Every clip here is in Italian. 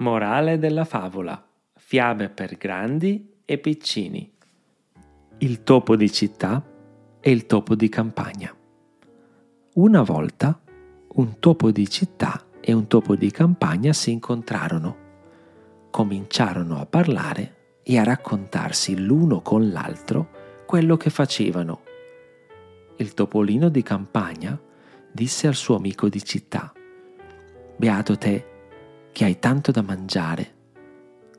Morale della favola. Fiabe per grandi e piccini. Il topo di città e il topo di campagna. Una volta un topo di città e un topo di campagna si incontrarono. Cominciarono a parlare e a raccontarsi l'uno con l'altro quello che facevano. Il topolino di campagna disse al suo amico di città, Beato te che hai tanto da mangiare.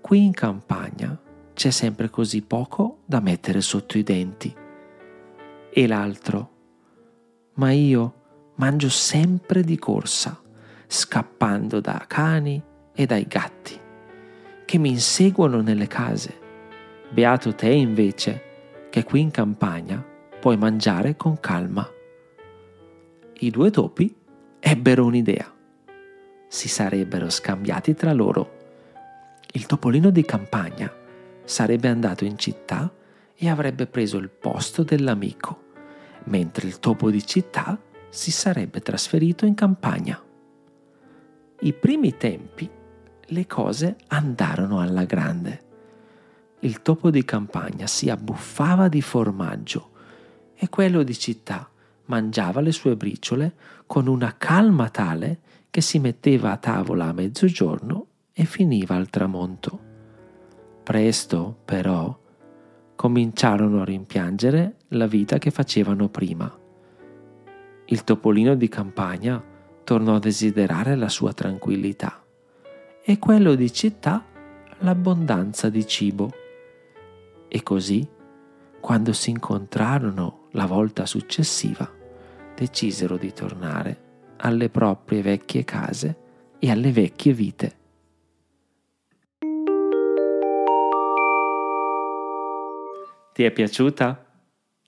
Qui in campagna c'è sempre così poco da mettere sotto i denti. E l'altro, ma io mangio sempre di corsa, scappando da cani e dai gatti, che mi inseguono nelle case. Beato te invece, che qui in campagna puoi mangiare con calma. I due topi ebbero un'idea si sarebbero scambiati tra loro. Il topolino di campagna sarebbe andato in città e avrebbe preso il posto dell'amico, mentre il topo di città si sarebbe trasferito in campagna. I primi tempi le cose andarono alla grande. Il topo di campagna si abbuffava di formaggio e quello di città mangiava le sue briciole con una calma tale che si metteva a tavola a mezzogiorno e finiva al tramonto. Presto, però, cominciarono a rimpiangere la vita che facevano prima. Il topolino di campagna tornò a desiderare la sua tranquillità e quello di città l'abbondanza di cibo. E così, quando si incontrarono la volta successiva, decisero di tornare alle proprie vecchie case e alle vecchie vite. Ti è piaciuta?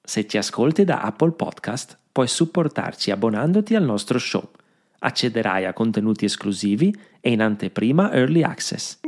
Se ci ascolti da Apple Podcast, puoi supportarci abbonandoti al nostro show. Accederai a contenuti esclusivi e in anteprima Early Access.